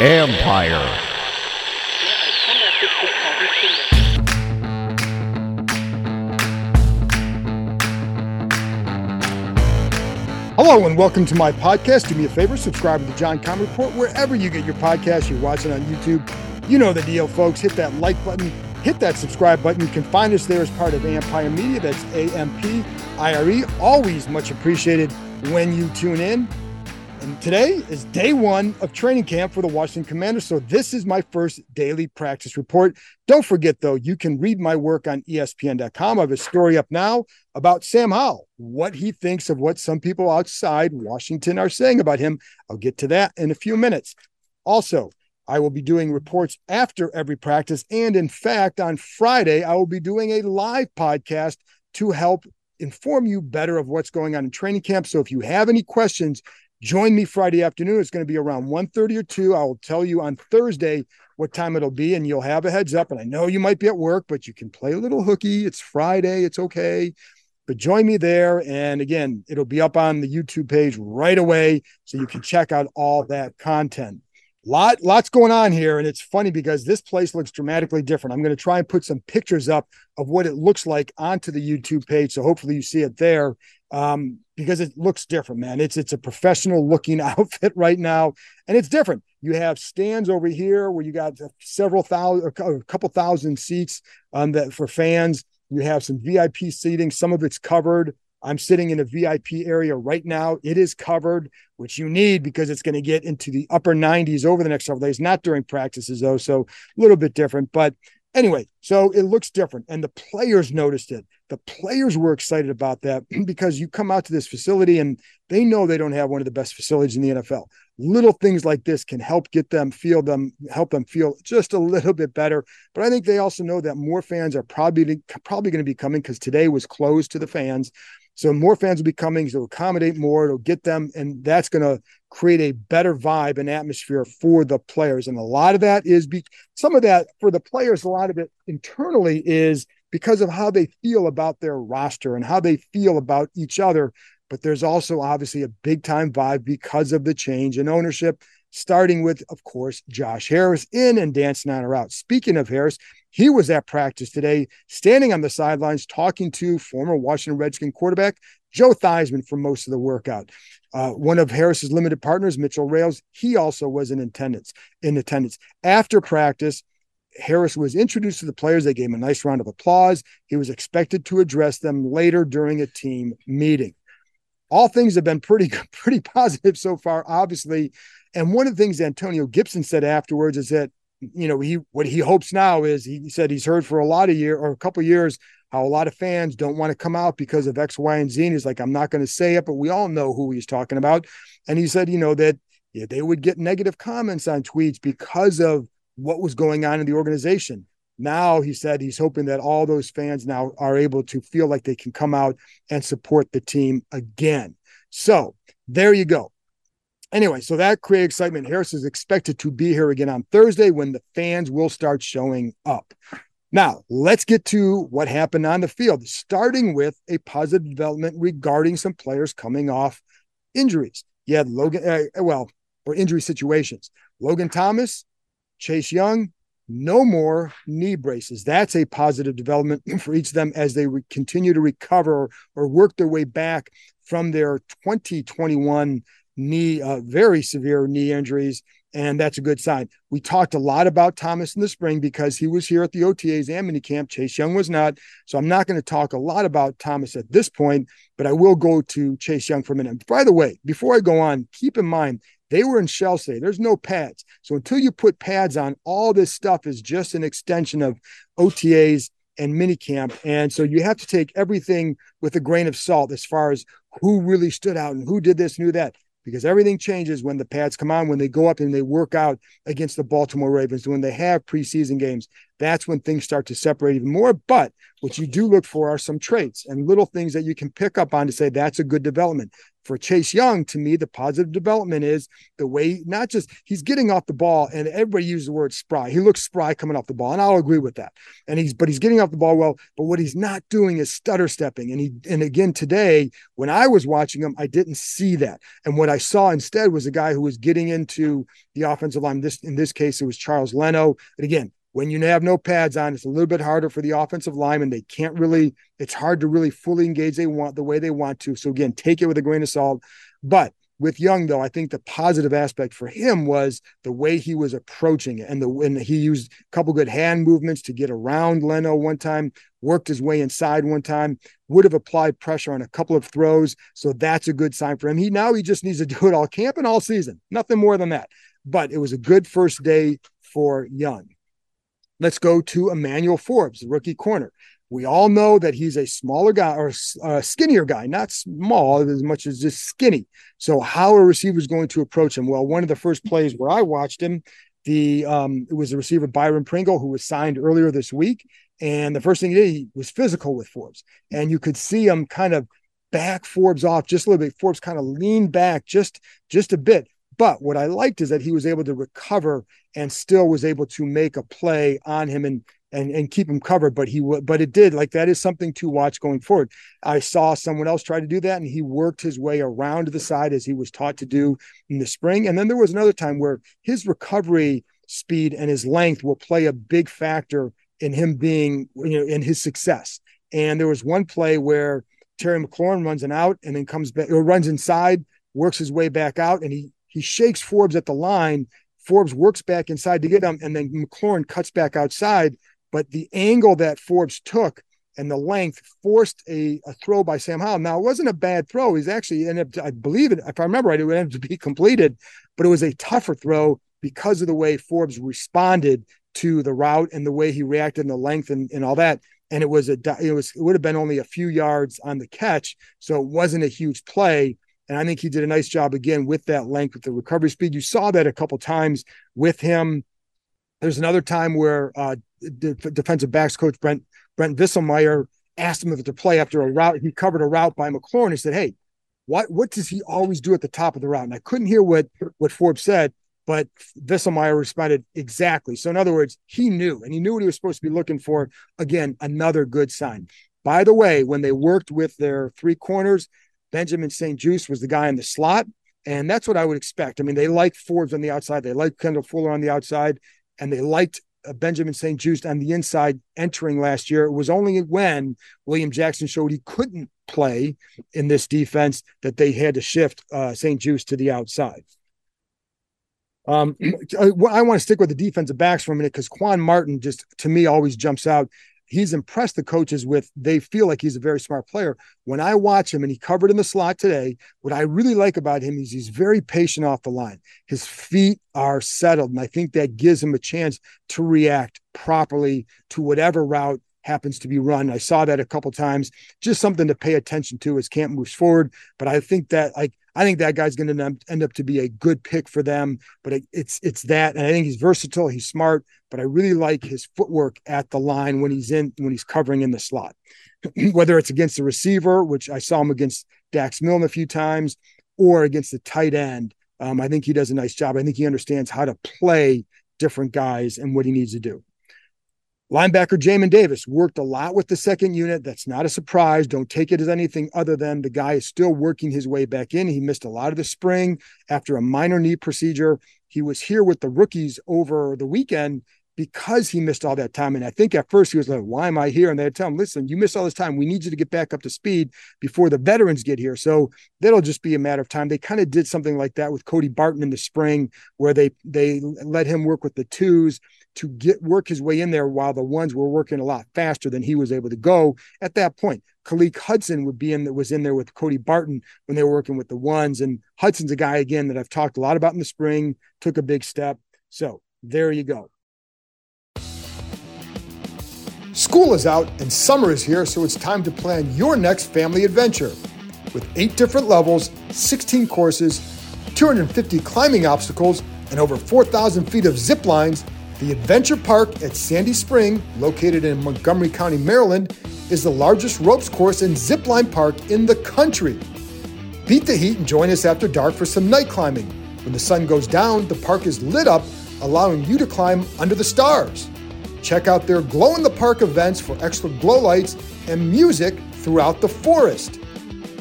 Empire. Hello and welcome to my podcast. Do me a favor, subscribe to the John Keim Report wherever you get your podcast. You're watching on YouTube. You know the deal, folks. Hit that like button, hit that subscribe button. You can find us there as part of Empire Media. That's A M P I R E. Always much appreciated when you tune in. And today is day one of training camp for the Washington Commanders. So this is my first daily practice report. Don't forget, though, you can read my work on ESPN.com. I have a story up now about Sam Howell, what he thinks of what some people outside Washington are saying about him. I'll get to that in a few minutes. Also, I will be doing reports after every practice. And in fact, on Friday, I will be doing a live podcast to help inform you better of what's going on in training camp. So if you have any questions, Join me Friday afternoon. It's going to be around 1.30 or 2. I will tell you on Thursday what time it'll be, and you'll have a heads up. And I know you might be at work, but you can play a little hooky. It's Friday. It's okay. But join me there. And again, it'll be up on the YouTube page right away. So you can check out all that content lot lots going on here and it's funny because this place looks dramatically different i'm going to try and put some pictures up of what it looks like onto the youtube page so hopefully you see it there um, because it looks different man it's it's a professional looking outfit right now and it's different you have stands over here where you got several thousand a couple thousand seats um, that for fans you have some vip seating some of it's covered I'm sitting in a VIP area right now. It is covered, which you need because it's going to get into the upper 90s over the next several days, not during practices, though. So a little bit different. But anyway, so it looks different. And the players noticed it. The players were excited about that because you come out to this facility and they know they don't have one of the best facilities in the NFL. Little things like this can help get them feel them, help them feel just a little bit better. But I think they also know that more fans are probably probably going to be coming because today was closed to the fans. So more fans will be coming to accommodate more. It'll get them, and that's going to create a better vibe and atmosphere for the players. And a lot of that is be some of that for the players. A lot of it internally is because of how they feel about their roster and how they feel about each other. But there's also obviously a big time vibe because of the change in ownership starting with, of course, Josh Harris in and Dan Snyder out. Speaking of Harris, he was at practice today, standing on the sidelines, talking to former Washington Redskin quarterback Joe Theismann for most of the workout. Uh, one of Harris's limited partners, Mitchell Rales, he also was in attendance. In attendance after practice, Harris was introduced to the players. They gave him a nice round of applause. He was expected to address them later during a team meeting. All things have been pretty pretty positive so far, obviously. And one of the things Antonio Gibson said afterwards is that, you know, he what he hopes now is he said he's heard for a lot of year or a couple years how a lot of fans don't want to come out because of X, Y, and Z. And he's like, I'm not going to say it, but we all know who he's talking about. And he said, you know, that yeah, they would get negative comments on tweets because of what was going on in the organization. Now he said he's hoping that all those fans now are able to feel like they can come out and support the team again. So there you go. Anyway, so that created excitement. Harris is expected to be here again on Thursday when the fans will start showing up. Now, let's get to what happened on the field, starting with a positive development regarding some players coming off injuries. You had Logan, uh, well, or injury situations. Logan Thomas, Chase Young, no more knee braces. That's a positive development for each of them as they re- continue to recover or work their way back from their 2021 knee, uh, very severe knee injuries, and that's a good sign. We talked a lot about Thomas in the spring because he was here at the OTAs and minicamp. Chase Young was not, so I'm not going to talk a lot about Thomas at this point, but I will go to Chase Young for a minute. By the way, before I go on, keep in mind they were in shell. There's no pads, so until you put pads on, all this stuff is just an extension of OTAs and minicamp. And so you have to take everything with a grain of salt as far as who really stood out and who did this and who that because everything changes when the pads come on, when they go up and they work out against the Baltimore Ravens, when they have preseason games. That's when things start to separate even more. But what you do look for are some traits and little things that you can pick up on to say that's a good development. For Chase Young, to me, the positive development is the way not just he's getting off the ball, and everybody uses the word spry. He looks spry coming off the ball, and I'll agree with that. And he's but he's getting off the ball well. But what he's not doing is stutter stepping. And he and again today, when I was watching him, I didn't see that. And what I saw instead was a guy who was getting into the offensive line. This in this case, it was Charles Leno. And again, when you have no pads on, it's a little bit harder for the offensive lineman. They can't really, it's hard to really fully engage they want the way they want to. So again, take it with a grain of salt. But with Young, though, I think the positive aspect for him was the way he was approaching it, and the and he used a couple good hand movements to get around Leno one time, worked his way inside one time, would have applied pressure on a couple of throws. So that's a good sign for him. He now he just needs to do it all camp and all season, nothing more than that. But it was a good first day for Young. Let's go to Emmanuel Forbes, the rookie corner. We all know that he's a smaller guy or a skinnier guy, not small as much as just skinny. So, how a receiver is going to approach him? Well, one of the first plays where I watched him, the um, it was the receiver Byron Pringle who was signed earlier this week, and the first thing he did he was physical with Forbes, and you could see him kind of back Forbes off just a little bit. Forbes kind of leaned back just just a bit. But what I liked is that he was able to recover and still was able to make a play on him and and and keep him covered. But he but it did like that is something to watch going forward. I saw someone else try to do that, and he worked his way around the side as he was taught to do in the spring. And then there was another time where his recovery speed and his length will play a big factor in him being you know in his success. And there was one play where Terry McLaurin runs an out and then comes back or runs inside, works his way back out, and he he shakes Forbes at the line. Forbes works back inside to get him, and then McLaurin cuts back outside. But the angle that Forbes took and the length forced a, a throw by Sam Howell. Now, it wasn't a bad throw. He's actually ended I believe it, if I remember right, it ended up to be completed, but it was a tougher throw because of the way Forbes responded to the route and the way he reacted and the length and, and all that. And it was a it was it would have been only a few yards on the catch, so it wasn't a huge play. And I think he did a nice job again with that length, with the recovery speed. You saw that a couple times with him. There's another time where uh, the defensive backs coach Brent Brent Vieselmeyer asked him if to play after a route. He covered a route by McLaurin. He said, "Hey, what what does he always do at the top of the route?" And I couldn't hear what what Forbes said, but Vieselmeyer responded exactly. So in other words, he knew, and he knew what he was supposed to be looking for. Again, another good sign. By the way, when they worked with their three corners, Benjamin St-Juste was the guy in the slot. And that's what I would expect. I mean, they like Forbes on the outside, they like Kendall Fuller on the outside, and they liked uh, Benjamin St-Juste on the inside entering last year. It was only when William Jackson showed he couldn't play in this defense that they had to shift uh, St-Juste to the outside. Um, I, I want to stick with the defensive backs for a minute because Quan Martin just to me always jumps out he's impressed the coaches with they feel like he's a very smart player. When I watch him and he covered in the slot today, what I really like about him is he's very patient off the line. His feet are settled, and I think that gives him a chance to react properly to whatever route happens to be run. I saw that a couple times. Just something to pay attention to as camp moves forward. But I think that like I think that guy's going to end up to be a good pick for them. But it's it's that, and I think he's versatile. He's smart, but I really like his footwork at the line when he's in when he's covering in the slot. Whether it's against the receiver, which I saw him against Dax Milne a few times, or against the tight end, um, I think he does a nice job. I think he understands how to play different guys and what he needs to do. Linebacker Jamin Davis worked a lot with the second unit. That's not a surprise. Don't take it as anything other than the guy is still working his way back in. He missed a lot of the spring after a minor knee procedure. He was here with the rookies over the weekend because he missed all that time. And I think at first he was like, why am I here? And they tell him, listen, you missed all this time. We need you to get back up to speed before the veterans get here. So that'll just be a matter of time. They kind of did something like that with Cody Barton in the spring, where they they let him work with the twos to get work his way in there while the ones were working a lot faster than he was able to go at that point. Khaleke Hudson would be in that was in there with Cody Barton when they were working with the ones. And Hudson's a guy again that I've talked a lot about in the spring, took a big step. So there you go. School is out and summer is here, so it's time to plan your next family adventure. With eight different levels, 16 courses, 250 climbing obstacles, and over 4,000 feet of zip lines, the Adventure Park at Sandy Spring, located in Montgomery County, Maryland, is the largest ropes course and zipline park in the country. Beat the heat and join us after dark for some night climbing. When the sun goes down, the park is lit up, allowing you to climb under the stars. Check out their glow in the park events for extra glow lights and music throughout the forest.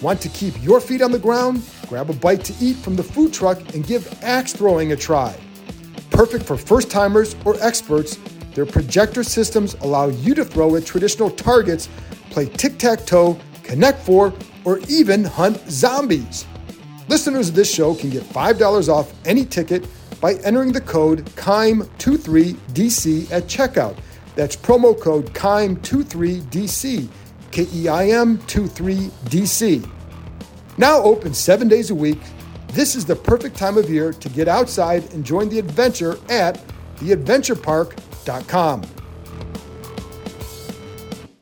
Want to keep your feet on the ground? Grab a bite to eat from the food truck and give axe throwing a try. Perfect for first timers or experts, their projector systems allow you to throw at traditional targets, play tic tac toe, connect four, or even hunt zombies. Listeners of this show can get $5 off any ticket by entering the code KEIM23DC at checkout. That's promo code KEIM23DC, K E I M 23DC. Now open seven days a week, this is the perfect time of year to get outside and join the adventure at theadventurepark.com.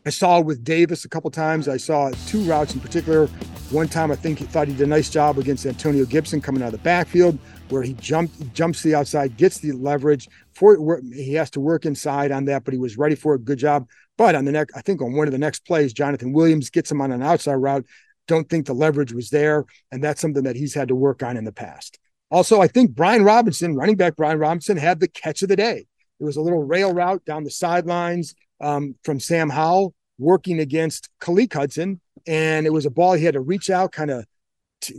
I saw with Davis a couple times. I saw two routes in particular. One time, I think he thought he did a nice job against Antonio Gibson coming out of the backfield, where he jumped, jumps to the outside, gets the leverage. For he has to work inside on that, but he was ready for a good job. But on the next, I think on one of the next plays, Jonathan Williams gets him on an outside route. Don't think the leverage was there, and that's something that he's had to work on in the past. Also, I think Brian Robinson, running back Brian Robinson, had the catch of the day. It was a little rail route down the sidelines um, from Sam Howell working against Khaleke Hudson. And it was a ball he had to reach out, kind of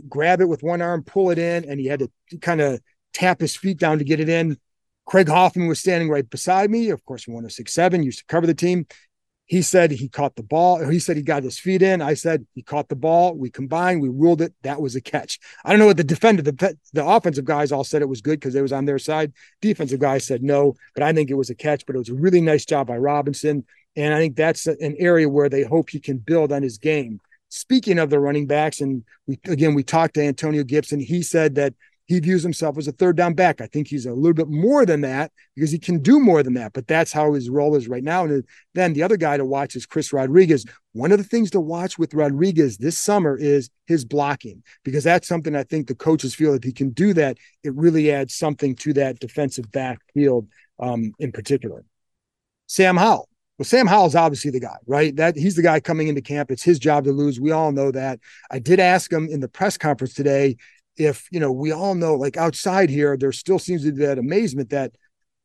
grab it with one arm, pull it in, and he had to kind of tap his feet down to get it in. Craig Hoffman was standing right beside me. Of course, one of six seven used to cover the team. He said he caught the ball. He said he got his feet in. I said he caught the ball. We combined. We ruled it. That was a catch. I don't know what the defender, the, the offensive guys all said it was good because it was on their side. Defensive guys said no, but I think it was a catch. But it was a really nice job by Robinson. And I think that's an area where they hope he can build on his game. Speaking of the running backs, and we, again, we talked to Antonio Gibson. He said that he views himself as a third down back. I think he's a little bit more than that because he can do more than that, but that's how his role is right now. And then the other guy to watch is Chris Rodriguez. One of the things to watch with Rodriguez this summer is his blocking because that's something I think the coaches feel if he can do that, it really adds something to that defensive backfield um, in particular. Sam Howell. Well, Sam Howell's obviously the guy, right? That he's the guy coming into camp. It's his job to lose. We all know that. I did ask him in the press conference today if you know we all know like outside here there still seems to be that amazement that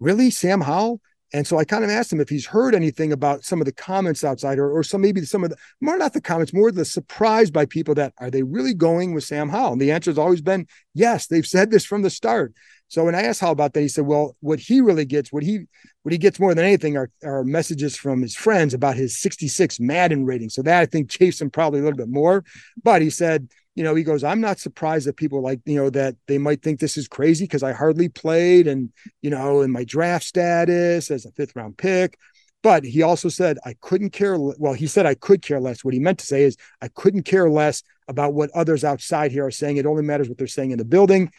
really? Sam howell? And so i kind of asked him if he's heard anything about some of the comments outside or, or some maybe some of the more not the comments more the surprise by people that are they really going with sam howell? And the answer has always been yes they've said this from the start. So when i asked how about that he said well what he really gets what he what he gets more than anything are, are messages from his friends about his 66 madden rating so that i think chafes him probably a little bit more. But he said you know, he goes, I'm not surprised that people like, you know, that they might think this is crazy because I hardly played and, you know, in my draft status as a fifth round pick. But he also said, I couldn't care. Well, he said, I could care less. What he meant to say is, I couldn't care less about what others outside here are saying. It only matters what they're saying in the building.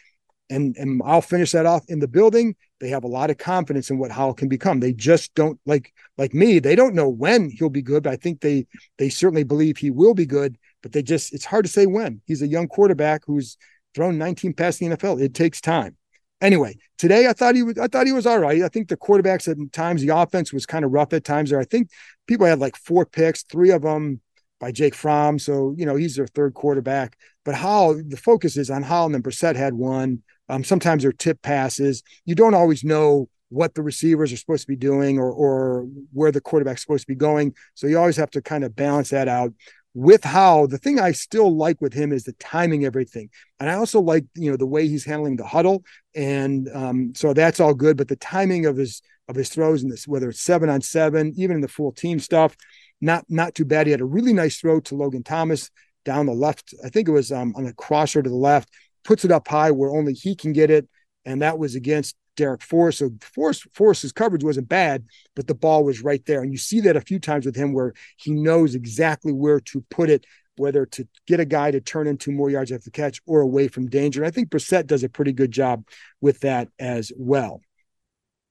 And, and I'll finish that off in the building. They have a lot of confidence in what Howell can become. They just don't like like me. They don't know when he'll be good, but I think they they certainly believe he will be good but they just it's hard to say when. He's a young quarterback who's thrown 19 past the NFL. It takes time. Anyway, today I thought he was I thought he was all right. I think the quarterbacks at times the offense was kind of rough at times there. I think people had like four picks, three of them by Jake Fromm. So, you know, he's their third quarterback. But Howell the focus is on Howell and then Brissett had one. Um, sometimes they're tip passes. You don't always know what the receivers are supposed to be doing or or where the quarterback's supposed to be going. So you always have to kind of balance that out with Howell the thing I still like with him is the timing everything. And I also like, you know, the way he's handling the huddle. And um, so that's all good. But the timing of his of his throws in this, whether it's seven on seven, even in the full team stuff, not not too bad. He had a really nice throw to Logan Thomas down the left. I think it was um, on the crosser to the left, puts it up high where only he can get it. And that was against Darrick Forrest. So Forrest, Forrest's coverage wasn't bad, but the ball was right there. And you see that a few times with him where he knows exactly where to put it, whether to get a guy to turn into more yards after the catch or away from danger. And I think Brissett does a pretty good job with that as well.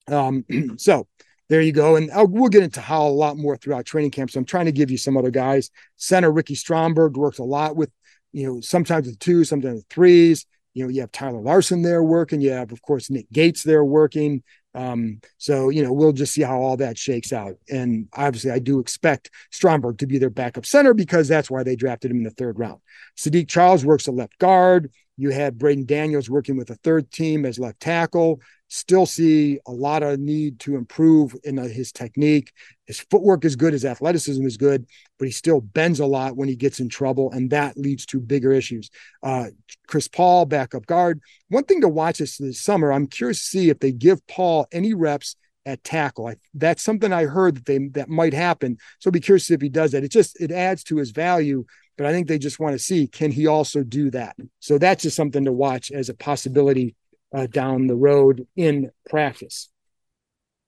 Um, so there you go. And I'll, we'll get into Howell a lot more throughout training camp. So I'm trying to give you some other guys. Center Ricky Stromberg works a lot with, you know, sometimes with two, sometimes with threes. You know, you have Tyler Larson there working. You have, of course, Nick Gates there working. Um, so you know, we'll just see how all that shakes out. And obviously, I do expect Stromberg to be their backup center because that's why they drafted him in the third round. Saahdiq Charles works at left guard. You had Braeden Daniels working with a third team as left tackle. Still see a lot of need to improve in his technique. His footwork is good, his athleticism is good, but he still bends a lot when he gets in trouble, and that leads to bigger issues. Uh, Chris Paul, backup guard. One thing to watch this this summer, I'm curious to see if they give Paul any reps at tackle. I, that's something I heard that they that might happen. So I'll be curious if he does that. It just it adds to his value but I think they just want to see can he also do that. So that's just something to watch as a possibility uh, down the road in practice.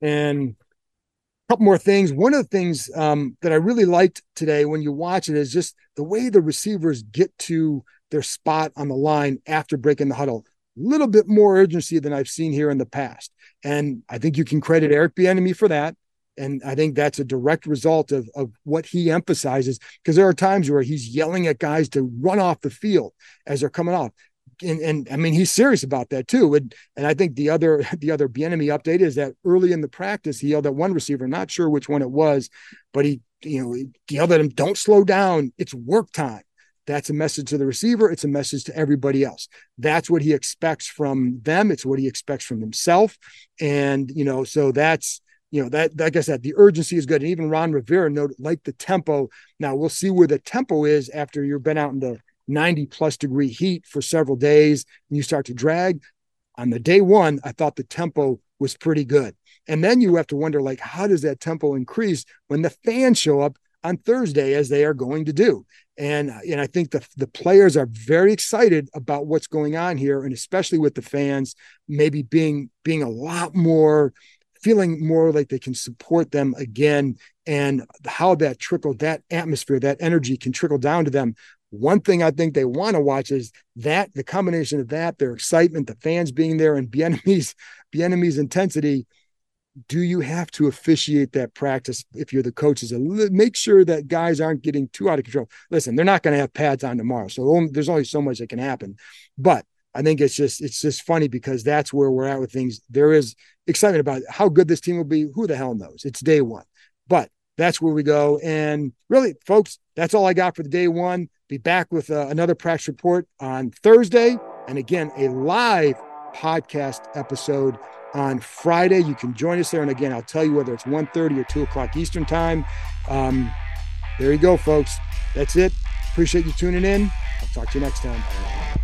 And a couple more things. One of the things um, that I really liked today when you watch it is just the way the receivers get to their spot on the line after breaking the huddle. A little bit more urgency than I've seen here in the past. And I think you can credit Eric Bieniemy for that. And I think that's a direct result of, of what he emphasizes because there are times where he's yelling at guys to run off the field as they're coming off. And, and I mean, he's serious about that too. And, and I think the other, the other Bieniemy update is that early in the practice, he yelled at one receiver, not sure which one it was, but he, you know, he yelled at him, don't slow down. It's work time. That's a message to the receiver. It's a message to everybody else. That's what he expects from them. It's what he expects from himself. And, you know, so that's, you know, that, like I said, the urgency is good. And even Ron Rivera noted, like the tempo. Now we'll see where the tempo is after you've been out in the 90 plus degree heat for several days and you start to drag. On the day one, I thought the tempo was pretty good. And then you have to wonder, like, how does that tempo increase when the fans show up on Thursday, as they are going to do? And, uh, and I think the, the players are very excited about what's going on here, and especially with the fans maybe being being a lot more feeling more like they can support them again and how that trickle that atmosphere that energy can trickle down to them one thing I think they want to watch is that the combination of that, their excitement, the fans being there, and Bieniemy's Bieniemy's intensity. Do you have to officiate that practice if you're the coaches make sure that guys aren't getting too out of control? Listen, they're not going to have pads on tomorrow, so there's only so much that can happen. But I think it's just it's just funny because that's where we're at with things. There is excitement about how good this team will be. Who the hell knows? It's day one, but that's where we go. And really, folks, that's all I got for the day one. Be back with uh, another practice report on Thursday, and again a live podcast episode on Friday. You can join us there, and again, I'll tell you whether it's 1.30 or 2 o'clock Eastern time. Um, there you go, folks. That's it. Appreciate you tuning in. I'll talk to you next time.